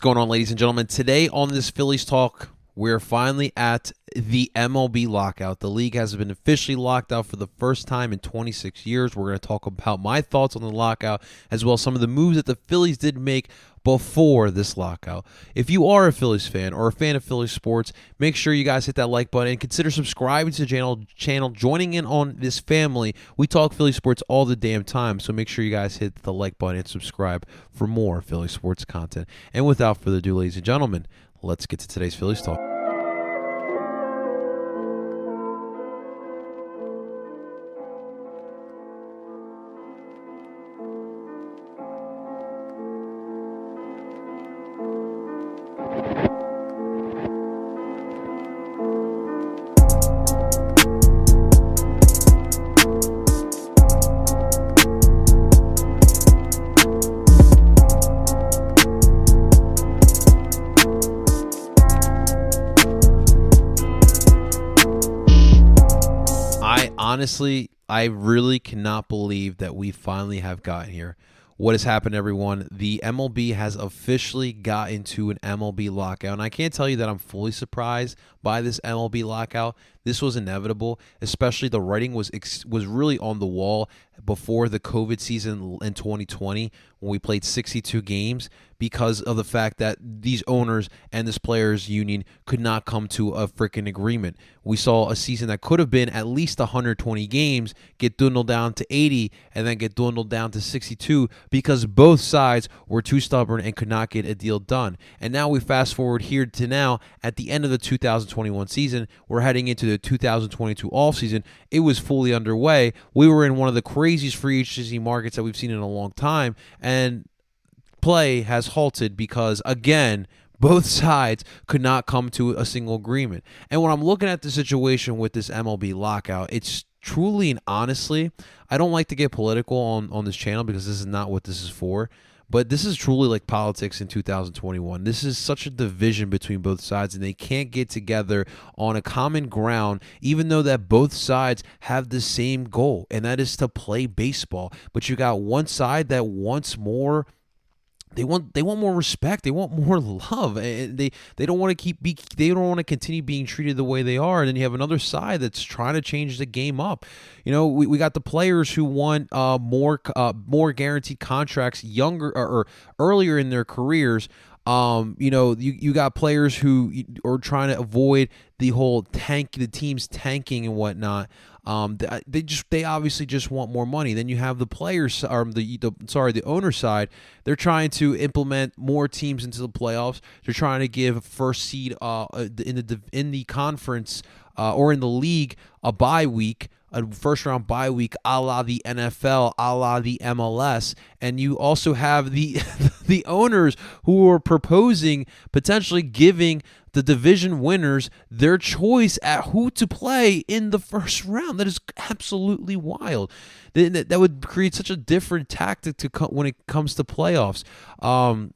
What's going on, ladies and gentlemen? Today on this Phillies Talk, we're finally at the MLB lockout. The league has been officially locked out for the first time in 26 years. We're going to talk about my thoughts on the lockout, as well as some of the moves that the Phillies did make before this lockout. If you are a Phillies fan or a fan of Phillies sports, make sure you guys hit that like button and consider subscribing to the channel, channel joining in on this family. We talk Philly sports all the damn time, so make sure you guys hit the like button and subscribe for more Philly sports content. And without further ado, ladies and gentlemen, let's get to today's Phillies talk. Honestly, I really cannot believe that we finally have gotten here. What has happened, everyone? The MLB has officially got into an MLB lockout. And I can't tell you that I'm fully surprised by this MLB lockout. This was inevitable, especially the writing was ex- was really on the wall before the COVID season in 2020 when we played 62 games because of the fact that these owners and this players union could not come to a freaking agreement. We saw a season that could have been at least 120 games get dwindled down to 80 and then get dwindled down to 62 because both sides were too stubborn and could not get a deal done. And now we fast forward here to now at the end of the 2021 season, we're heading into the 2022 off season. It was fully underway. We were in one of the craziest free agency markets that we've seen in a long time and play has halted because again both sides could not come to a single agreement. And when I'm looking at the situation with this MLB lockout, it's truly and honestly, I don't like to get political on, on this channel because this is not what this is for. But this is truly like politics in 2021. This is such a division between both sides, and they can't get together on a common ground, even though that both sides have the same goal, and that is to play baseball. But you got one side that wants more they want they want more respect. They want more love. And they they don't want to keep be they don't want to continue being treated the way they are. And then you have another side that's trying to change the game up. You know, we, we got the players who want uh, more uh, more guaranteed contracts younger or, or earlier in their careers. Um, you know, you, you got players who are trying to avoid the whole tank, the teams tanking and whatnot. Um, they, just they obviously just want more money. Then you have the players, or the, the sorry, the owner side. They're trying to implement more teams into the playoffs. They're trying to give first seed uh in the in the conference uh, or in the league a bye week a first round bye week a la the NFL, a la the MLS. And you also have the the owners who are proposing potentially giving the division winners their choice at who to play in the first round. That is absolutely wild. That, would create such a different tactic to co- when it comes to playoffs. Um,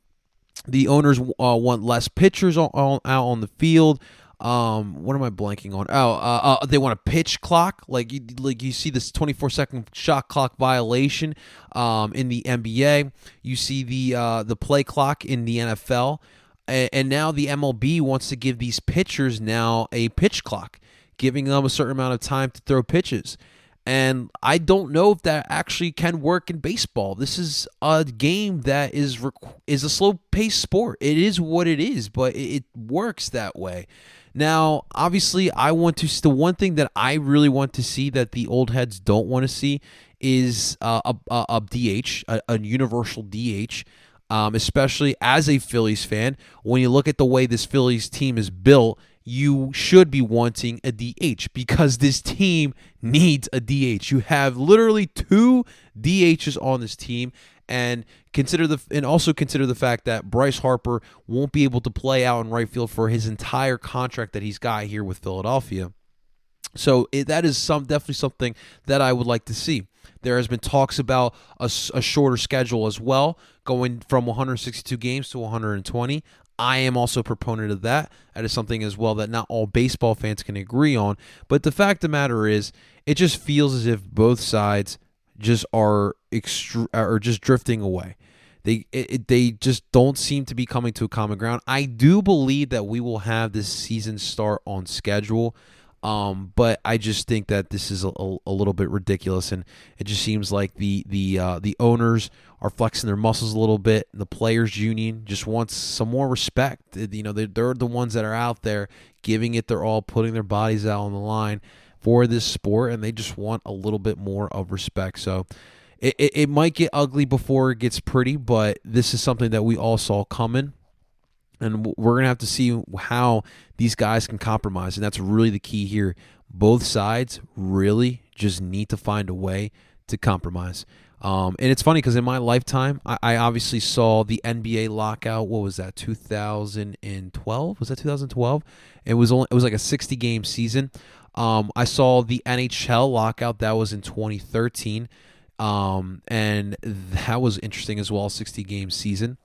the owners uh, want less pitchers on, out on the field. Um, what am I blanking on? Oh, uh, uh, they want a pitch clock, like you, like you see this 24 second shot clock violation, um, in the NBA. You see the uh, the play clock in the NFL, and, now the MLB wants to give these pitchers now a pitch clock, giving them a certain amount of time to throw pitches. And I don't know if that actually can work in baseball. This is a game that is is a slow paced sport. It is what it is, but it works that way. Now, obviously, I want to. The one thing that I really want to see that the old heads don't want to see is uh, a, a, a DH, a, a universal DH. Um, especially as a Phillies fan, when you look at the way this Phillies team is built, you should be wanting a DH because this team needs a DH. You have literally two DHs on this team and consider the and also consider the fact that Bryce Harper won't be able to play out in right field for his entire contract that he's got here with Philadelphia. So it, that is some definitely something that I would like to see. There has been talks about a, a shorter schedule as well, going from 162 games to 120. I am also a proponent of that. That is something as well that not all baseball fans can agree on. But the fact of the matter is, it just feels as if both sides just are extru- are just drifting away. They it, they just don't seem to be coming to a common ground. I do believe that we will have this season start on schedule. Um, but I just think that this is a, a, little bit ridiculous, and it just seems like the the uh, the owners are flexing their muscles a little bit. And the players' union just wants some more respect. You know, they're, they're the ones that are out there giving it their all, putting their bodies out on the line for this sport, and they just want a little bit more of respect. So. It, it, it might get ugly before it gets pretty, but this is something that we all saw coming and we're going to have to see how these guys can compromise. And that's really the key here. Both sides really just need to find a way to compromise. Um, and it's funny because in my lifetime, I, I, obviously saw the NBA lockout. What was that? 2012? Was that 2012? It was only it was like a 60 game season. Um, I saw the NHL lockout. That was in 2013, um, and that was interesting as well. 60 game season.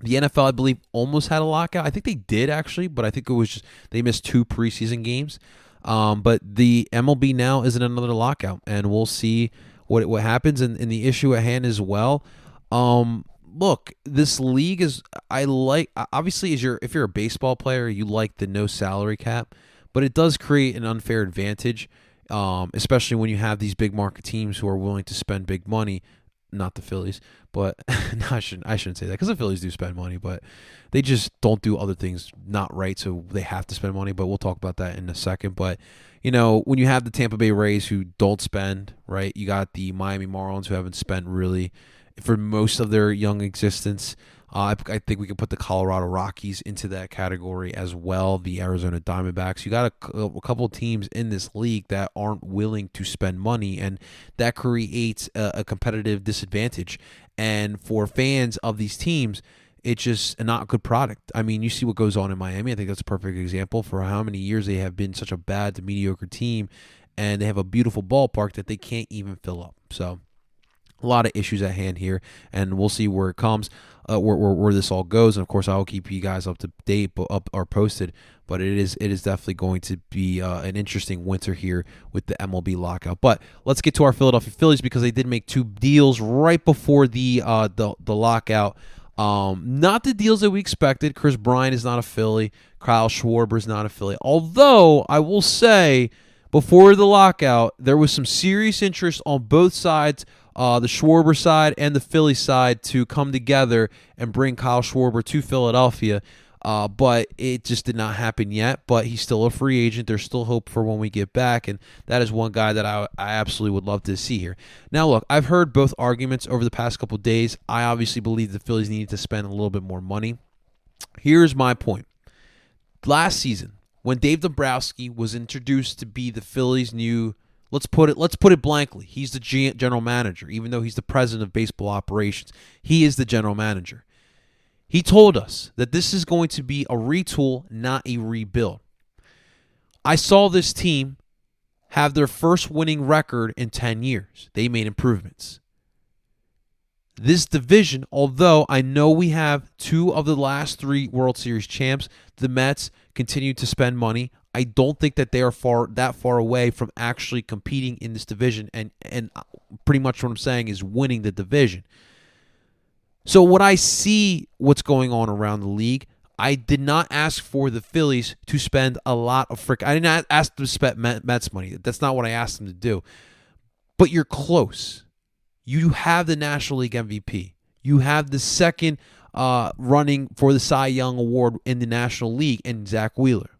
The NFL, I believe, almost had a lockout. I think they did actually, but I think it was just they missed two preseason games. Um, but the MLB now is in another lockout, and we'll see what what happens. And, and the issue at hand as well. Um, look, this league is I like obviously as you're if you're a baseball player, you like the no salary cap, but it does create an unfair advantage, um, especially when you have these big market teams who are willing to spend big money not the Phillies, but no, I shouldn't I shouldn't say that because the Phillies do spend money, but they just don't do other things not right, so they have to spend money. But we'll talk about that in a second. But you know, when you have the Tampa Bay Rays who don't spend, right? You got the Miami Marlins who haven't spent really for most of their young existence. Uh, I, I, think we can put the Colorado Rockies into that category as well. The Arizona Diamondbacks. You got a, a couple teams in this league that aren't willing to spend money, and that creates a, a competitive disadvantage. And for fans of these teams, it's just not a good product. I mean, you see what goes on in Miami. I think that's a perfect example for how many years they have been such a bad to mediocre team, and they have a beautiful ballpark that they can't even fill up. So a lot of issues at hand here, and we'll see where it comes, uh, where, where, where this all goes. And of course, I will keep you guys up to date, but up or posted. But it is it is definitely going to be uh, an interesting winter here with the MLB lockout. But let's get to our Philadelphia Phillies because they did make two deals right before the uh, the the lockout. Um, not the deals that we expected. Kris Bryant is not a Philly. Kyle Schwarber is not a Philly. Although I will say, before the lockout, there was some serious interest on both sides uh, the Schwarber side and the Philly side to come together and bring Kyle Schwarber to Philadelphia. Uh, but it just did not happen yet. But he's still a free agent. There's still hope for when we get back, and that is one guy that I, I absolutely would love to see here. Now, look, I've heard both arguments over the past couple days. I obviously believe the Phillies needed to spend a little bit more money. Here's my point. Last season, when Dave Dombrowski was introduced to be the Phillies' new Let's put it let's put it blankly. He's the general manager, even though he's the president of baseball operations. He is the general manager. He told us that this is going to be a retool, not a rebuild. I saw this team have their first winning record in 10 years. They made improvements. This division, although I know we have two of the last three World Series champs, the Mets continue to spend money. I don't think that they are far that far away from actually competing in this division and and pretty much what I'm saying is winning the division. So what I see what's going on around the league, I did not ask for the Phillies to spend a lot of frick. I did not ask them to spend Mets money. That's not what I asked them to do. But you're close. You have the National League MVP. You have the second uh, running for the Cy Young Award in the National League in Zack Wheeler.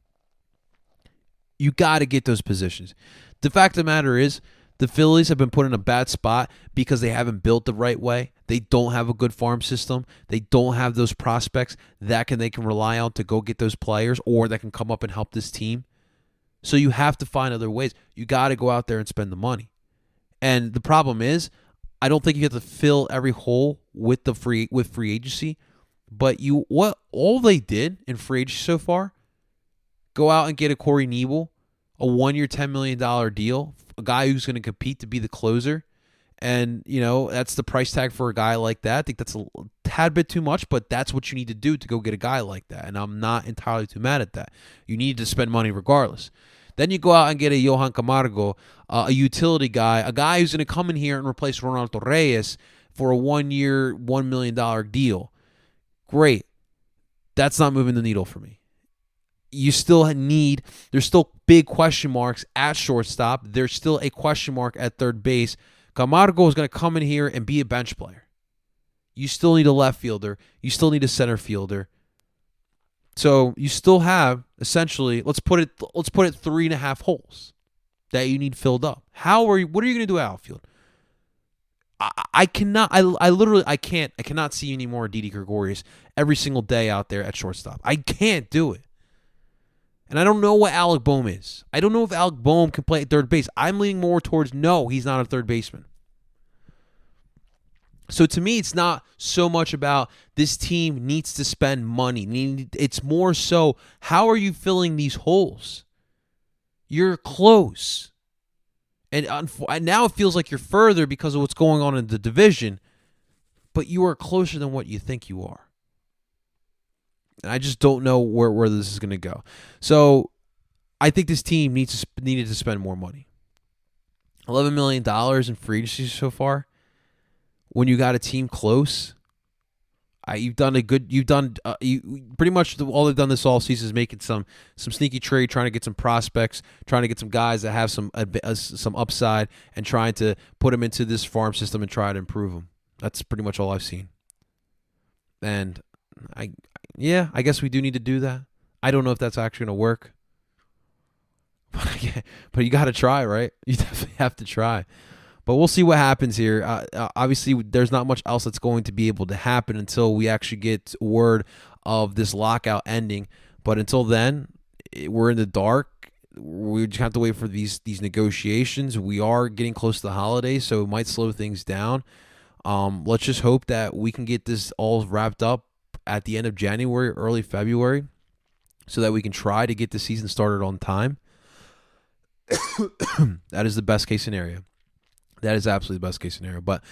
You got to get those positions. The fact of the matter is, the Phillies have been put in a bad spot because they haven't built the right way. They don't have a good farm system. They don't have those prospects that can they can rely on to go get those players or that can come up and help this team. So you have to find other ways. You got to go out there and spend the money. And the problem is, I don't think you have to fill every hole with the free with free agency, but you what all they did in free agency so far Go out and get a Corey Knebel, a one year, $10 million deal, a guy who's going to compete to be the closer. And, you know, that's the price tag for a guy like that. I think that's a tad bit too much, but that's what you need to do to go get a guy like that. And I'm not entirely too mad at that. You need to spend money regardless. Then you go out and get a Johan Camargo, uh, a utility guy, a guy who's going to come in here and replace Ronald Torreyes for a one year, $1 million deal. Great. That's not moving the needle for me. You still need, there's still big question marks at shortstop. There's still a question mark at third base. Camargo is going to come in here and be a bench player. You still need a left fielder. You still need a center fielder. So you still have essentially, let's put it, let's put it three and a half holes that you need filled up. How are you? What are you going to do at outfield? I, cannot. I, I literally I can't. I cannot see any more Didi Gregorius every single day out there at shortstop. I can't do it. And I don't know what Alec Bohm is. I don't know if Alec Bohm can play at third base. I'm leaning more towards no, he's not a third baseman. So to me, it's not so much about this team needs to spend money. It's more so how are you filling these holes? You're close. And, and now it feels like you're further because of what's going on in the division, but you are closer than what you think you are. And I just don't know where, where this is going to go. So I think this team needs to, needed to spend more money. $11 million in free agency so far. When you got a team close, I, you've done a good. You've done uh, you pretty much all they've done this all season is making some some sneaky trade, trying to get some prospects, trying to get some guys that have some uh, some upside, and trying to put them into this farm system and try to improve them. That's pretty much all I've seen. And I, yeah, I guess we do need to do that. I don't know if that's actually going to work, but but you got to try, right? You definitely have to try. But we'll see what happens here. Uh, uh, obviously, there's not much else that's going to be able to happen until we actually get word of this lockout ending. But until then, we're in the dark. We just have to wait for these these negotiations. We are getting close to the holidays, so it might slow things down. Um, let's just hope that we can get this all wrapped up at the end of January, early February, so that we can try to get the season started on time. that is the best case scenario. That is absolutely the best case scenario. But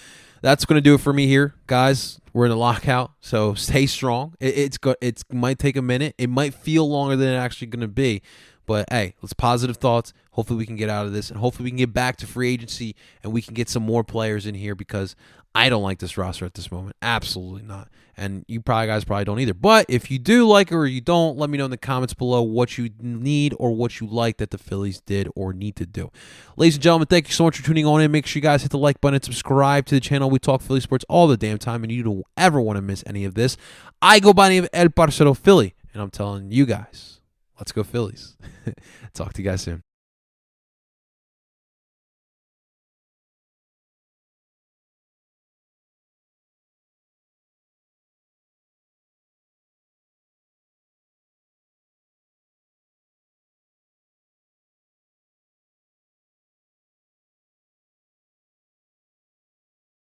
that's going to do it for me here, guys. We're in a lockout, so stay strong. It, it's go, it might take a minute. It might feel longer than it actually going to be. But hey, let's positive thoughts. Hopefully we can get out of this, and hopefully we can get back to free agency, and we can get some more players in here because I don't like this roster at this moment. Absolutely not. And you probably guys probably don't either. But if you do like it or you don't, let me know in the comments below what you need or what you like that the Phillies did or need to do. Ladies and gentlemen, thank you so much for tuning on in. Make sure you guys hit the like button and subscribe to the channel. We talk Philly sports all the damn time, and you don't ever want to miss any of this. I go by the name of El Parcero Philly, and I'm telling you guys, let's go Phillies. talk to you guys soon.